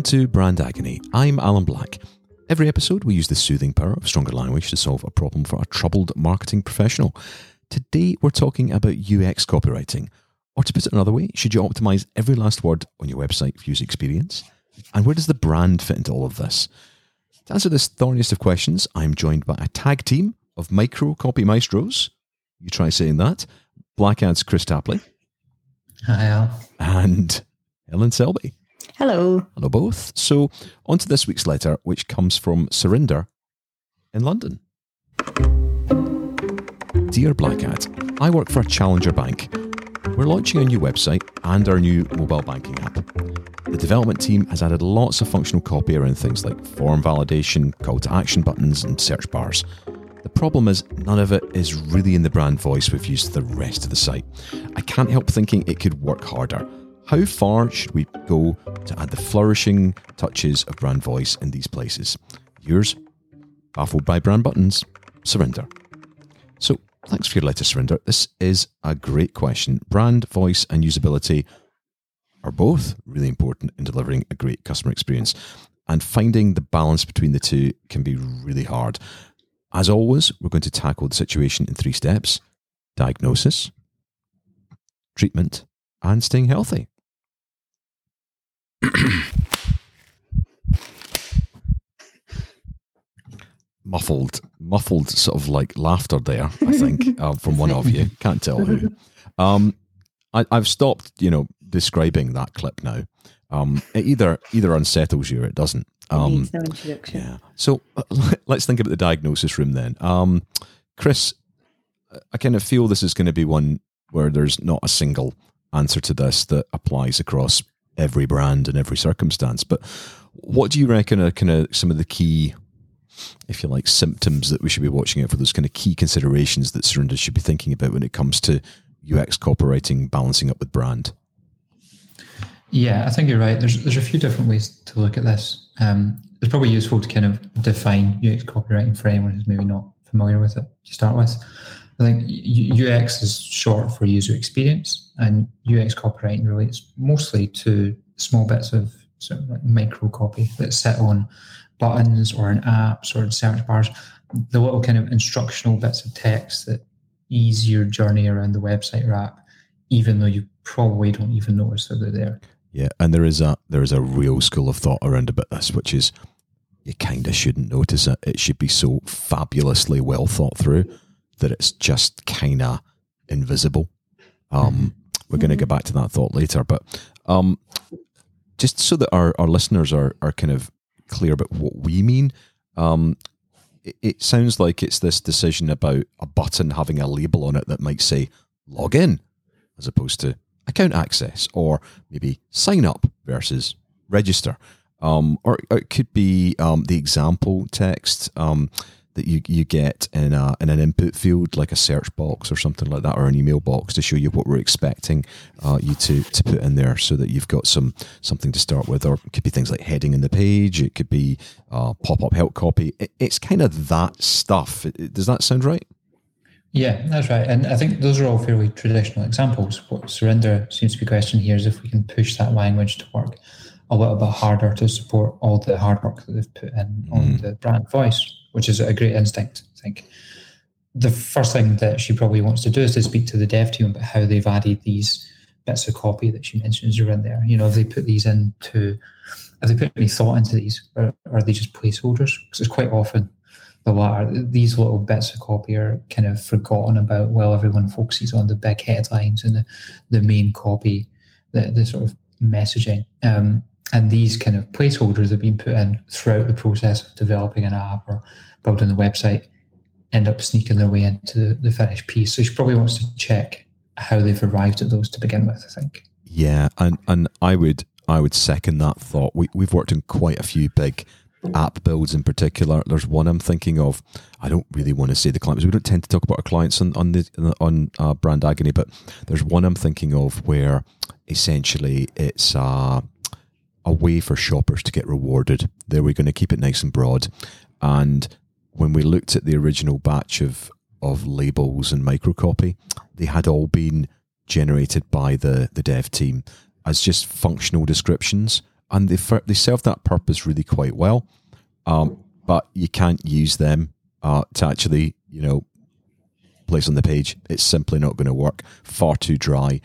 Welcome to Brand Agony. I'm Alan Black. Every episode, we use the soothing power of stronger language to solve a problem for a troubled marketing professional. Today, we're talking about UX copywriting. Or to put it another way, should you optimize every last word on your website for user experience? And where does the brand fit into all of this? To answer this thorniest of questions, I'm joined by a tag team of micro copy maestros. You try saying that. Blackad's Chris Tapley. Hi, Al. And Helen Selby. Hello. Hello, both. So, on to this week's letter, which comes from Surinder in London. Dear Blackad, I work for a challenger bank. We're launching a new website and our new mobile banking app. The development team has added lots of functional copy around things like form validation, call to action buttons, and search bars. The problem is, none of it is really in the brand voice we've used to the rest of the site. I can't help thinking it could work harder. How far should we go to add the flourishing touches of brand voice in these places? Yours, baffled by brand buttons, Surinder. So, thanks for your letter, Surinder. This is a great question. Brand voice and usability are both really important in delivering a great customer experience. And finding the balance between the two can be really hard. As always, we're going to tackle the situation in three steps diagnosis, treatment, and staying healthy. Muffled, muffled sort of like laughter there. I think uh, from one of you. Can't tell who. Um, I, I've stopped, you know, describing that clip now. Um, it either either unsettles you or it doesn't. Um, needs no introduction. yeah. So uh, let's think about the diagnosis room then. Um, Chris, I kind of feel this is going to be one where there's not a single answer to this that applies across every brand and every circumstance. But what do you reckon are kind of some of the key, if you like, symptoms that we should be watching out for? Those kind of key considerations that Surinder should be thinking about when it comes to UX copywriting balancing up with brand. Yeah, I think you're right. There's there's a few different ways to look at this. Um, it's probably useful to kind of define UX copywriting for anyone who's maybe not familiar with it to start with. I think UX is short for user experience, and UX copywriting relates mostly to small bits of sort of like micro copy that sit on buttons or in apps or in search bars. The little kind of instructional bits of text that ease your journey around the website or app, even though you probably don't even notice that they're there. Yeah, and there is a there is a real school of thought around about this, which is you kind of shouldn't notice it. It should be so fabulously well thought through that it's just kind of invisible. Um, we're going to get back to that thought later, but um, just so that our, our listeners are are kind of clear about what we mean. Um, it, it sounds like it's this decision about a button having a label on it that might say log in as opposed to account access or maybe sign up versus register. Um, or, or it could be um, the example text um, that you, you get in, a, in an input field like a search box or something like that or an email box to show you what we're expecting uh, you to, to put in there so that you've got some something to start with. Or it could be things like heading in the page. It could be uh, pop-up help copy. It, it's kind of that stuff. Does that sound right? Yeah, that's right. And I think those are all fairly traditional examples. What Surinder seems to be questioned here is if we can push that language to work a little bit harder to support all the hard work that they've put in on the brand voice, which is a great instinct, I think. The first thing that she probably wants to do is to speak to the dev team about how they've added these bits of copy that she mentions are in there. You know, have they put these into, have they put any thought into these, or are they just placeholders? Because it's quite often the latter. These little bits of copy are kind of forgotten about while everyone focuses on the big headlines and the, the main copy, the, the sort of messaging. Um, and these kind of placeholders have been put in throughout the process of developing an app or building the website, end up sneaking their way into the, the finished piece. So she probably wants to check how they've arrived at those to begin with, I think. Yeah, and and I would I would second that thought. We we've worked on quite a few big app builds in particular. There's one I'm thinking of. I don't really want to say the clients. We don't tend to talk about our clients on on the on uh, brand agony, but there's one I'm thinking of where essentially it's uh, a way for shoppers to get rewarded. There, we're going to keep it nice and broad. And when we looked at the original batch of of labels and microcopy, they had all been generated by the the dev team as just functional descriptions and they they serve that purpose really quite well. Um, but you can't use them uh, to actually, you know, place on the page. It's simply not going to work. Far too dry,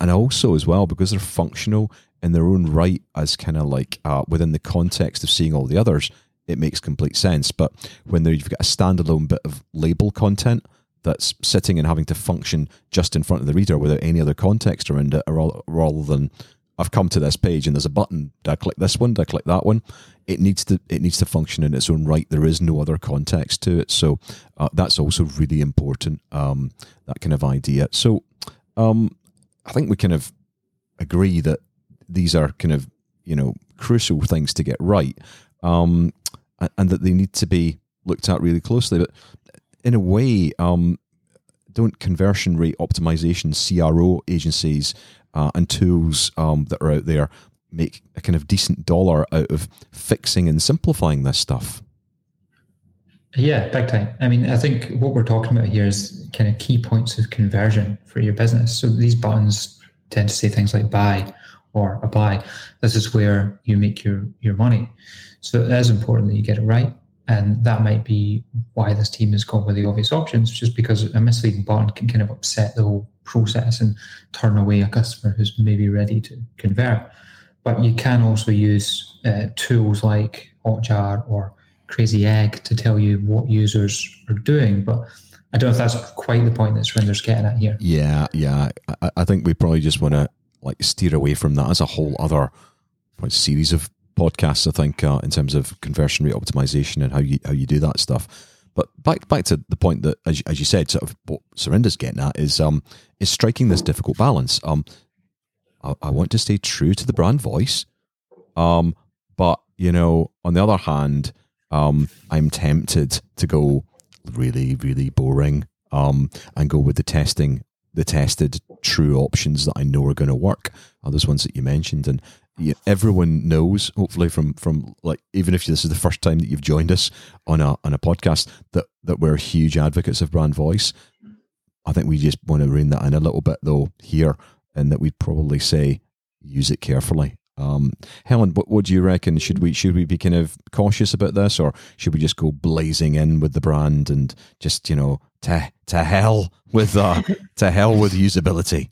and also as well because they're functional in their own right as kind of like uh, within the context of seeing all the others, it makes complete sense. But when you've got a standalone bit of label content that's sitting and having to function just in front of the reader without any other context around it, rather than I've come to this page and there's a button. Do I click this one? Do I click that one? It needs to it needs to function in its own right. There is no other context to it, so uh, that's also really important. Um, that kind of idea. So um, I think we kind of agree that these are kind of you know crucial things to get right, um, and that they need to be looked at really closely. But in a way, um, don't conversion rate optimization CRO agencies uh, and tools um, that are out there make a kind of decent dollar out of fixing and simplifying this stuff? Yeah, big time. I mean, I think what we're talking about here is kind of key points of conversion for your business. So these buttons tend to say things like buy or apply. This is where you make your your money. So it is important that you get it right. And that might be why this team has gone with the obvious options, just because a misleading button can kind of upset the whole process and turn away a customer who's maybe ready to convert. But you can also use uh, tools like Hotjar or Crazy Egg to tell you what users are doing. But I don't know if that's quite the point that Surinder's getting at here. Yeah, yeah. I, I think we probably just want to like steer away from that as a whole other series of podcasts. I think uh, in terms of conversion rate optimization and how you how you do that stuff. But back back to the point that, as, as you said, sort of what Surinder's getting at is um is striking this difficult balance. Um, I, I want to stay true to the brand voice, um, but you know, on the other hand, um, I'm tempted to go really really boring, um, and go with the testing the tested true options that I know are going to work are those ones that you mentioned. And yeah, everyone knows, hopefully, from from like even if this is the first time that you've joined us on a on a podcast, that that we're huge advocates of brand voice. I think we just want to rein that in a little bit though here, and that we'd probably say use it carefully. Um, Helen, what, what do you reckon? Should we should we be kind of cautious about this, or should we just go blazing in with the brand and just you know to to hell with uh, to hell with usability?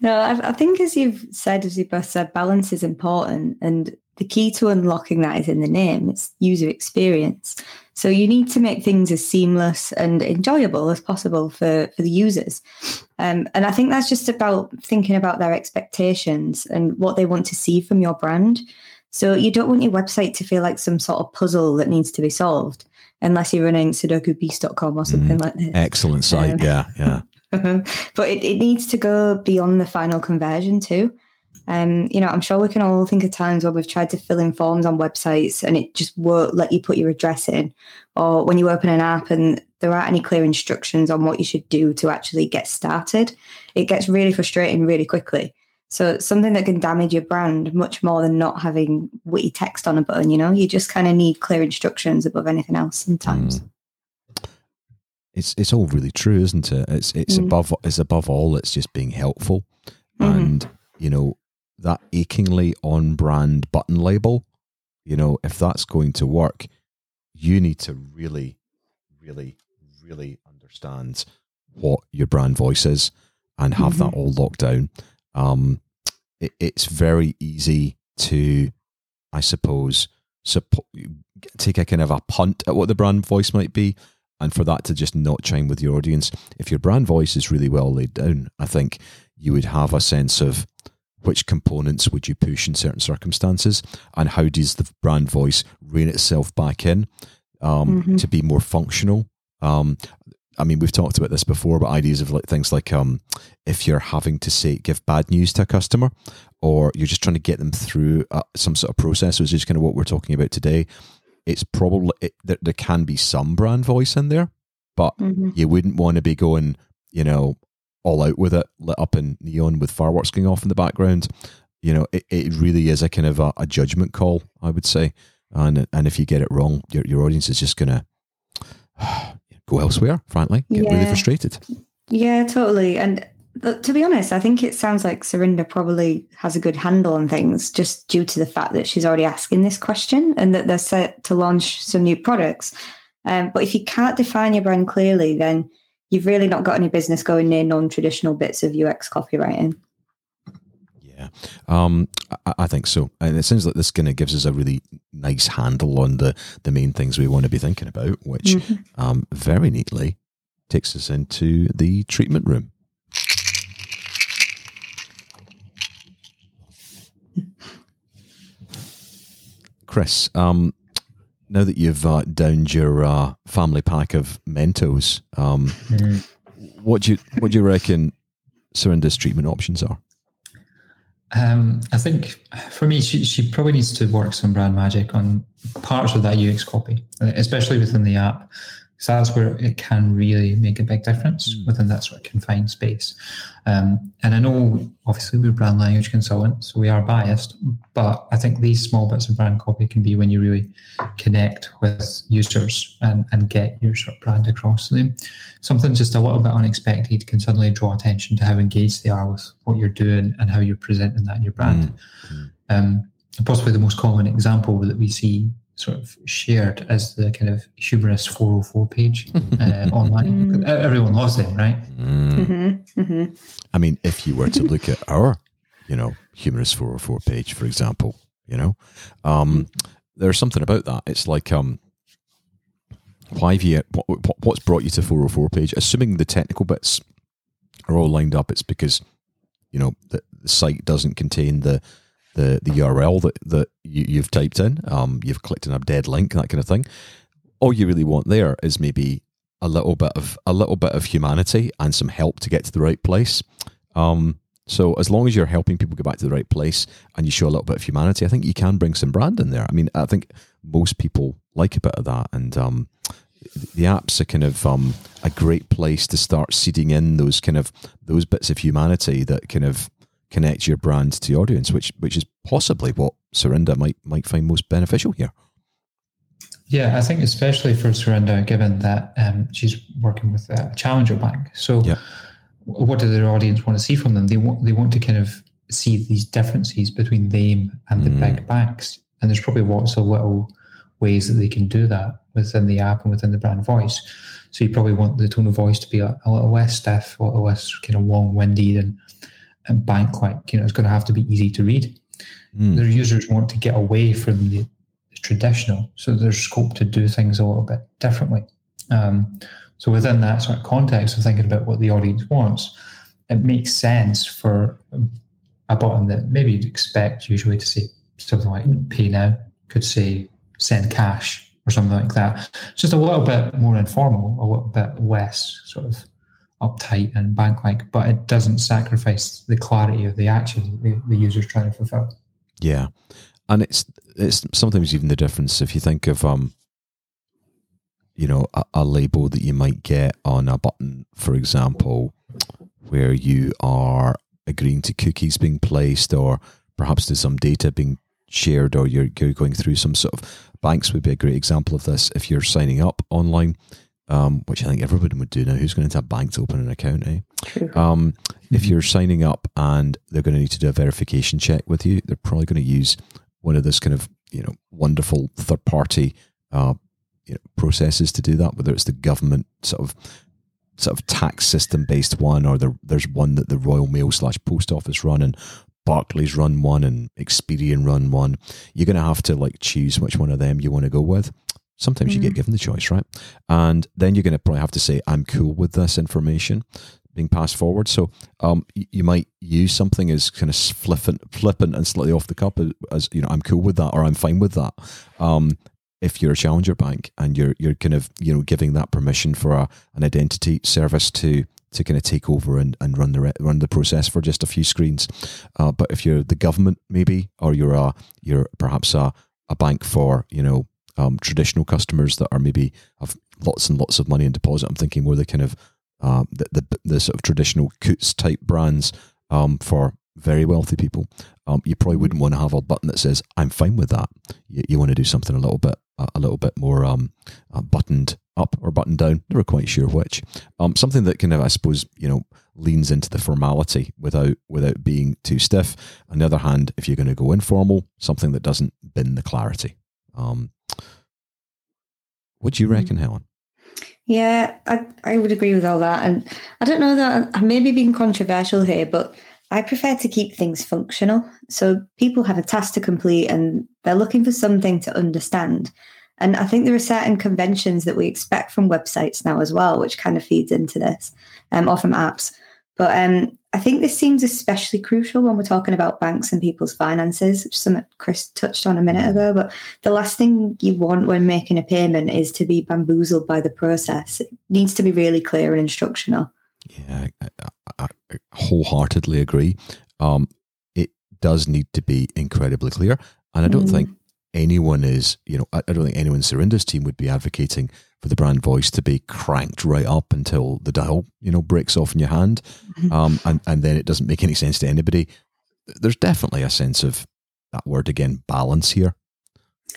No, I, I, think as you've said, as you both said, balance is important, and the key to unlocking that is in the name. It's user experience. So you need to make things as seamless and enjoyable as possible for for the users. Um, and I think that's just about thinking about their expectations and what they want to see from your brand. So you don't want your website to feel like some sort of puzzle that needs to be solved unless you're running sudokubeast.com or something mm, like this. Excellent site. Um, yeah, yeah. but it, it needs to go beyond the final conversion too. Um, you know, I'm sure we can all think of times where we've tried to fill in forms on websites and it just won't let you put your address in, or when you open an app and there aren't any clear instructions on what you should do to actually get started. It gets really frustrating really quickly. So something that can damage your brand much more than not having witty text on a button. You know, you just kind of need clear instructions above anything else sometimes. Mm it's it's all really true, isn't it? It's it's mm. above it's above all. It's just being helpful, mm-hmm. and you know that achingly on brand button label. You know, if that's going to work, you need to really, really, really understand what your brand voice is and have mm-hmm. that all locked down. Um, it, it's very easy to, I suppose, suppo- take a kind of a punt at what the brand voice might be and for that to just not chime with your audience. If your brand voice is really well laid down, I think you would have a sense of which components would you push in certain circumstances and how does the brand voice rein itself back in um, mm-hmm. to be more functional. Um, I mean, we've talked about this before, but ideas of like things like um, if you're having to say give bad news to a customer, or you're just trying to get them through uh, some sort of process, which is kind of what we're talking about today it's probably it, there, there can be some brand voice in there, but mm-hmm. you wouldn't want to be going, you know, all out with it, lit up in neon with fireworks going off in the background. You know, it, it really is a kind of a, a judgment call, I would say. And and if you get it wrong, your your audience is just gonna go elsewhere. Frankly, get yeah. really frustrated. Yeah, totally. And But to be honest, I think it sounds like Surinder probably has a good handle on things just due to the fact that she's already asking this question and that they're set to launch some new products. Um, but if you can't define your brand clearly, then you've really not got any business going near non-traditional bits of UX copywriting. Yeah, um, I, I, think so, and it seems like this kind of gives us a really nice handle on the the main things we want to be thinking about, which mm-hmm. um, very neatly takes us into the treatment room. Chris, um, now that you've uh, downed your uh, family pack of Mentos, um, mm. what do you what do you reckon Surinder's treatment options are? Um, I think for me, she, she probably needs to work some brand magic on parts of that UX copy, especially within the app. So that's where it can really make a big difference mm. within that sort of confined space. Um, and I know, obviously, we're brand language consultants, so we are biased, but I think these small bits of brand copy can be when you really connect with users and, and get your sort of brand across to them. Something just a little bit unexpected can suddenly draw attention to how engaged they are with what you're doing and how you're presenting that in your brand. Mm. Um, possibly the most common example that we see sort of shared as the kind of humorous 404 page uh, online. Mm. Everyone loves it, right? Mm. Mm-hmm. Mm-hmm. I mean, if you were to look at our, you know, humorous 404 page, for example, you know, um, there's something about that. It's like, um, why have you, what, what's brought you to 404 page? Assuming the technical bits are all lined up, it's because, you know, the, the site doesn't contain the the the URL that that you, have typed in. Um, you've clicked on a dead link, that kind of thing. All you really want there is maybe a little bit of a little bit of humanity and some help to get to the right place. Um, so as long as you're helping people get back to the right place and you show a little bit of humanity, I think you can bring some brand in there. I mean, I think most people like a bit of that, and um, the app's are kind of um, a great place to start seeding in those kind of those bits of humanity that kind of connect your brand to the audience, which which is possibly what Surinder might might find most beneficial here. Yeah, I think especially for Surinder, given that um, she's working with a challenger bank. So, yeah. what do their audience want to see from them? They want they want to kind of see these differences between them and the mm. big banks, and there's probably lots of little ways that they can do that within the app and within the brand voice. So you probably want the tone of voice to be a, a little less stiff, a little less kind of long-winded, and and bank like you know it's going to have to be easy to read. Mm. Their users want to get away from the, the, traditional, so there's scope to do things a little bit differently. Um, so within that sort of context of thinking about what the audience wants, it makes sense for a button that maybe you'd expect usually to say something like pay now, could say send cash or something like that. It's just a little bit more informal, a little bit less sort of uptight and bank-like, but it doesn't sacrifice the clarity of the action the, the user's trying to fulfill. Yeah, and it's it's sometimes even the difference if you think of um, you know, a, a label that you might get on a button, for example, where you are agreeing to cookies being placed, or perhaps there's some data being shared, or you're, you're going through some sort of banks would be a great example of this. If you're signing up online, um, which I think everybody would do now. Who's going to a banks to open an account? Eh? True. Um, mm-hmm. If you're signing up and they're going to need to do a verification check with you, they're probably going to use one of those kind of you know wonderful third party uh, you know, processes to do that. Whether it's the government sort of sort of tax system based one, or the, there's one that the Royal Mail slash Post Office run, and Barclays run one, and Experian run one. You're going to have to like choose which one of them you want to go with. Sometimes mm. you get mm. given the choice, right? And then you're going to probably have to say, I'm cool with this information being passed forward. So um, you might use something as kind of flippant, flippant and slightly off the cup as, as, you know, I'm cool with that or I'm fine with that. Um, if you're a challenger bank and you're you're kind of you know giving that permission for a, an identity service to to kind of take over and, and run the run the process for just a few screens, uh, but if you're the government maybe or you're a you're perhaps a, a bank for you know um, traditional customers that are maybe have lots and lots of money in deposit. I'm thinking more the kind of uh, the, the, the sort of traditional Coutts type brands um, for very wealthy people. Um, you probably wouldn't want to have a button that says "I'm fine with that." You, you want to do something a little bit a little bit more um, uh, buttoned up or buttoned down. Never quite sure which. Um, something that kind of, I suppose, you know, leans into the formality without without being too stiff. On the other hand, if you're going to go informal, something that doesn't bin the clarity. Um, what do you reckon, Helen? Yeah, I, I would agree with all that. And I don't know that I may be being controversial here, but I prefer to keep things functional. So people have a task to complete and they're looking for something to understand. And I think there are certain conventions that we expect from websites now as well, which kind of feeds into this, um, or from apps. But um, I think this seems especially crucial when we're talking about banks and people's finances, which is something Chris touched on a minute ago. But the last thing you want when making a payment is to be bamboozled by the process. It needs to be really clear and instructional. Yeah, I, I, I wholeheartedly agree. Um, it does need to be incredibly clear. And I don't mm. think anyone is, you know, I, I don't think anyone in Surinder's team would be advocating for the brand voice to be cranked right up until the dial, you know, breaks off in your hand, mm-hmm. um, and and then it doesn't make any sense to anybody. There's definitely a sense of that word again, balance here.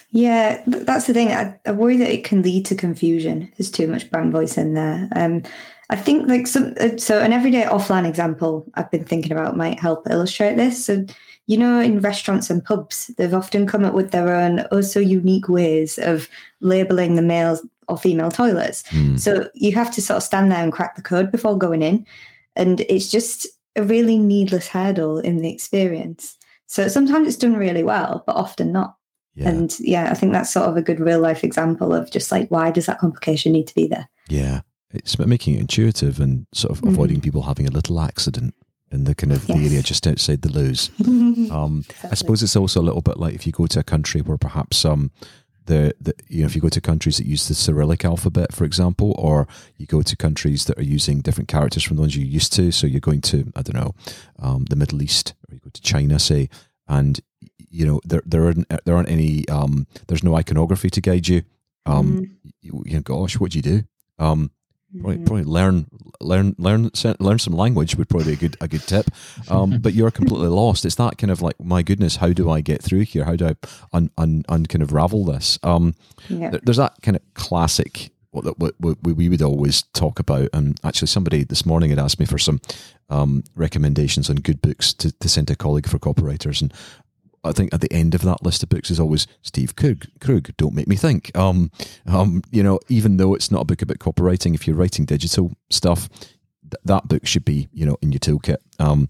Yeah, that's the thing. I, I worry that it can lead to confusion. There's too much brand voice in there. Um, I think like some uh, so an everyday offline example I've been thinking about might help illustrate this. So you know, in restaurants and pubs, they've often come up with their own oh so unique ways of labeling the male or female toilets. Mm. So you have to sort of stand there and crack the code before going in. And it's just a really needless hurdle in the experience. So sometimes it's done really well, but often not. Yeah. And yeah, I think that's sort of a good real life example of just like why does that complication need to be there? Yeah. It's about making it intuitive and sort of mm. avoiding people having a little accident in the kind of yes. the area just outside the loos. um, exactly. I suppose it's also a little bit like if you go to a country where perhaps um, the, the you know if you go to countries that use the Cyrillic alphabet, for example, or you go to countries that are using different characters from the ones you're used to. So you're going to I don't know um, the Middle East, or you go to China, say, and you know there there aren't there aren't any um, there's no iconography to guide you. Um, mm. you, you know, gosh, what do you do? Um, Probably, mm-hmm. probably learn learn learn learn some language would probably be a good a good tip. Um, but you're completely lost. It's that kind of like, my goodness, how do I get through here? How do I un, un, un kind of ravel this? Um, yeah. There's that kind of classic what, what, what we would always talk about. And actually, somebody this morning had asked me for some um, recommendations on good books to, to send to a colleague for copywriters. And I think at the end of that list of books is always Steve Krug. Krug Don't make me think. Um, um, you know, even though it's not a book about copywriting, if you're writing digital stuff, th- that book should be you know in your toolkit. Um,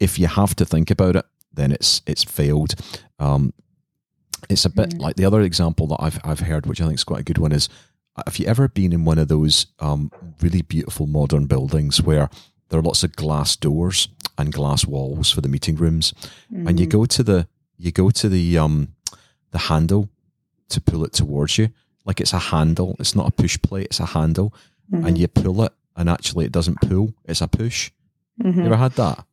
if you have to think about it, then it's it's failed. Um, it's a bit mm. like the other example that I've I've heard, which I think is quite a good one, is have you ever been in one of those um, really beautiful modern buildings where there are lots of glass doors and glass walls for the meeting rooms, mm-hmm. and you mm-hmm. go to the you go to the um the handle to pull it towards you, like it's a handle. It's not a push plate; it's a handle, mm-hmm. and you pull it, and actually it doesn't pull; it's a push. Mm-hmm. You ever had that?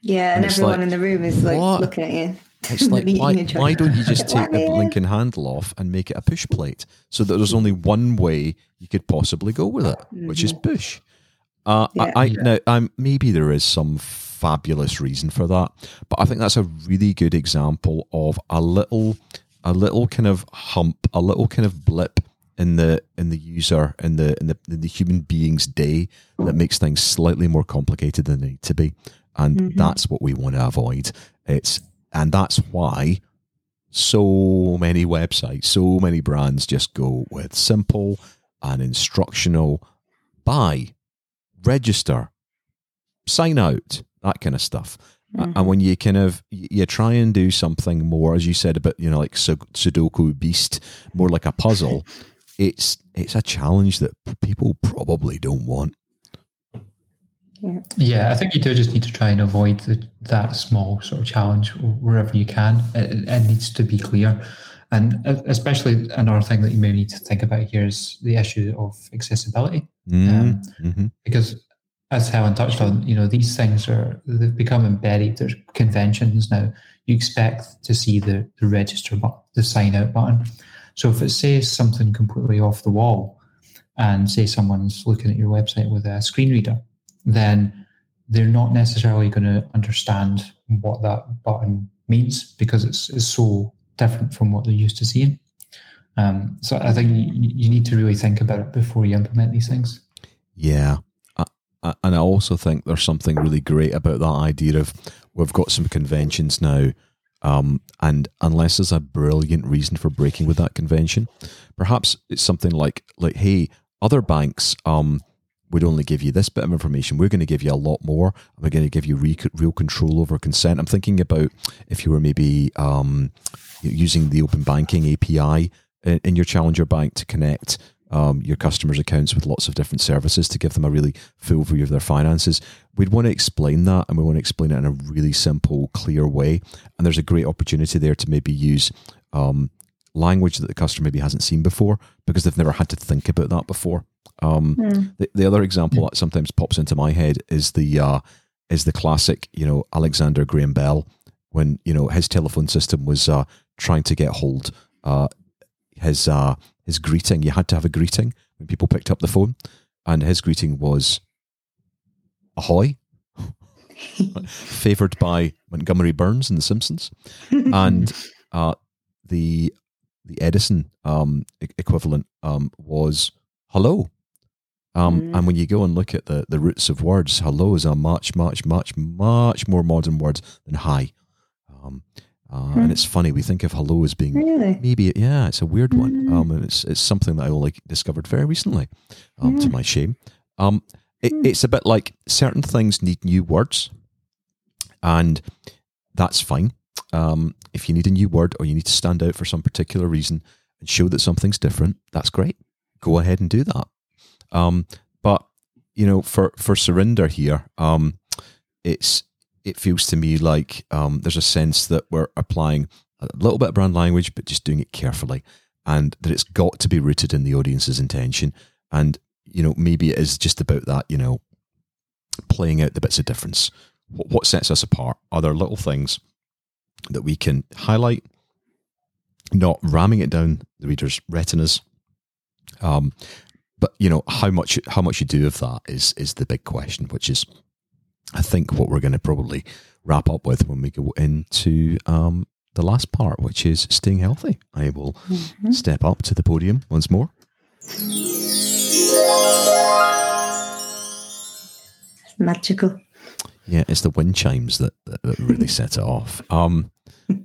Yeah, and, and everyone like, in the room is like what? looking at you. It's like why, why don't you just take the blinking handle off and make it a push plate so that there's only one way you could possibly go with it, which is mm-hmm. push. Uh, yeah. I, I now um, maybe there is some fabulous reason for that, but I think that's a really good example of a little, a little kind of hump, a little kind of blip in the in the user in the in the in the human being's day that makes things slightly more complicated than they need to be, and mm-hmm. that's what we want to avoid. It's and that's why so many websites, so many brands just go with simple and instructional buy register, sign out, that kind of stuff. Mm-hmm. And when you kind of you try and do something more, as you said, about you know like Sudoku Beast, more like a puzzle, it's it's a challenge that people probably don't want. Yeah. yeah, I think you do just need to try and avoid the, that small sort of challenge wherever you can. It, it needs to be clear. And especially another thing that you may need to think about here is the issue of accessibility. Um, mm-hmm. Because as Helen touched on, you know, these things are, they've become embedded. There's conventions now. You expect to see the, the register button, the sign out button. So if it says something completely off the wall and say someone's looking at your website with a screen reader, then they're not necessarily going to understand what that button means because it's, it's so different from what they're used to seeing. Um, so I think you, you need to really think about it before you implement these things. Yeah. And I also think there's something really great about that idea of we've got some conventions now, um, and unless there's a brilliant reason for breaking with that convention, perhaps it's something like like hey, other banks um, would only give you this bit of information. We're going to give you a lot more. We're going to give you re- real control over consent. I'm thinking about if you were maybe um, using the open banking API in, in your challenger bank to connect um, your customers' accounts with lots of different services to give them a really full view of their finances. We'd want to explain that and we want to explain it in a really simple, clear way. And there's a great opportunity there to maybe use um, language that the customer maybe hasn't seen before because they've never had to think about that before. Um, mm. the, the, other example that sometimes pops into my head is the uh, is the classic, you know, Alexander Graham Bell when you know his telephone system was uh, trying to get hold uh, his uh, his greeting. You had to have a greeting when people picked up the phone, and his greeting was "Ahoy," favored by Montgomery Burns in The Simpsons, and uh, the the Edison um, equivalent um, was "Hello." Um, mm. And when you go and look at the, the roots of words, hello is a much, much, much, much more modern word than hi. Um, uh, hmm. And it's funny, we think of hello as being really? maybe, yeah, it's a weird one. Hmm. Um, and it's, it's something that I only discovered very recently, um, to hmm. my shame. Um, it, it's a bit like certain things need new words, and that's fine. Um, if you need a new word or you need to stand out for some particular reason and show that something's different, that's great. Go ahead and do that. Um, but you know, for for Surinder here, um, it's it feels to me like um, there's a sense that we're applying a little bit of brand language, but just doing it carefully, and that it's got to be rooted in the audience's intention. And you know, maybe it is just about that. You know, playing out the bits of difference. What, what sets us apart? Are there little things that we can highlight, not ramming it down the reader's retinas? Um, but you know how much how much you do of that is is the big question, which is I think what we're going to probably wrap up with when we go into um, the last part, which is staying healthy. I will mm-hmm. step up to the podium once more. Magical. Yeah, it's the wind chimes that, that, that really set it off. Um,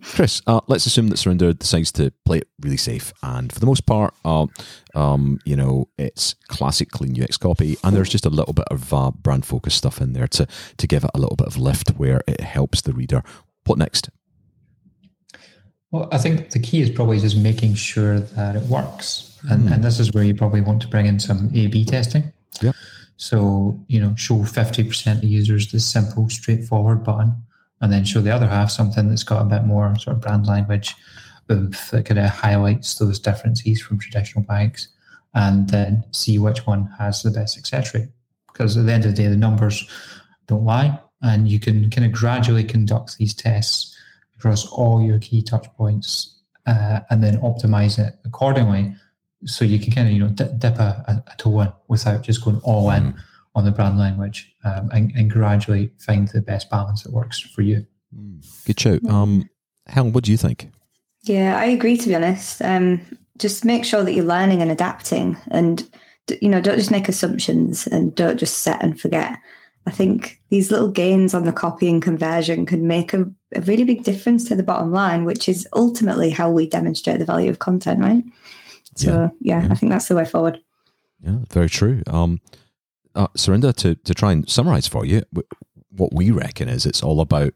Chris, uh, let's assume that Surinder decides to play it really safe, and for the most part, uh, um, you know, it's classic clean UX copy, and there's just a little bit of uh, brand focus stuff in there to to give it a little bit of lift where it helps the reader. What next? Well, I think the key is probably just making sure that it works, and mm. and this is where you probably want to bring in some A/B testing. Yeah. So you know, show fifty percent of users the simple, straightforward button and then show the other half something that's got a bit more sort of brand language oomph that kind of highlights those differences from traditional banks and then see which one has the best success rate. Because at the end of the day, the numbers don't lie, and you can kind of gradually conduct these tests across all your key touch points uh, and then optimize it accordingly. So you can kind of you know dip, a, a, toe in without just going all in. Mm on the brand language um, and, and, gradually find the best balance that works for you. Good show. Um, Helen, what do you think? Yeah, I agree. To be honest, um, just make sure that you're learning and adapting, and you know, don't just make assumptions and don't just set and forget. I think these little gains on the copy and conversion can make a, a really big difference to the bottom line, which is ultimately how we demonstrate the value of content, right? So yeah, yeah, yeah. I think that's the way forward. Yeah, very true. Um, uh, Surinder, to, to try and summarize for you, what we reckon is it's all about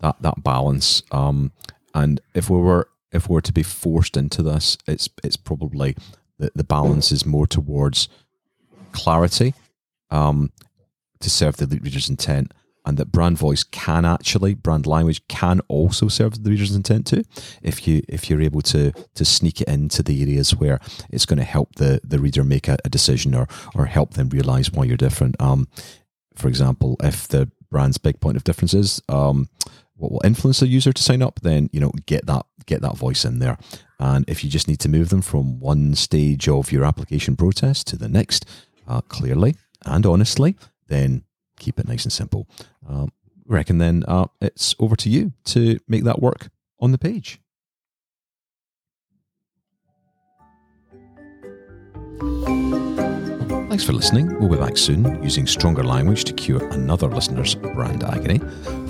that that balance. Um, and if we were if we were to be forced into this, it's it's probably the, the balance is more towards clarity um, to serve the reader's intent and that brand voice can actually brand language can also serve the reader's intent too if you if you're able to to sneak it into the areas where it's going to help the the reader make a, a decision or or help them realize why you're different. Um for example if the brand's big point of difference is um what will influence the user to sign up then you know get that get that voice in there. And if you just need to move them from one stage of your application process to the next uh, clearly and honestly then keep it nice and simple. Um, reckon then uh, it's over to you to make that work on the page. Thanks for listening. We'll be back soon using stronger language to cure another listener's brand agony.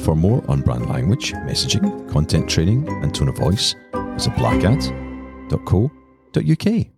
For more on brand language, messaging, content training, and tone of voice, visit blackad.co.uk.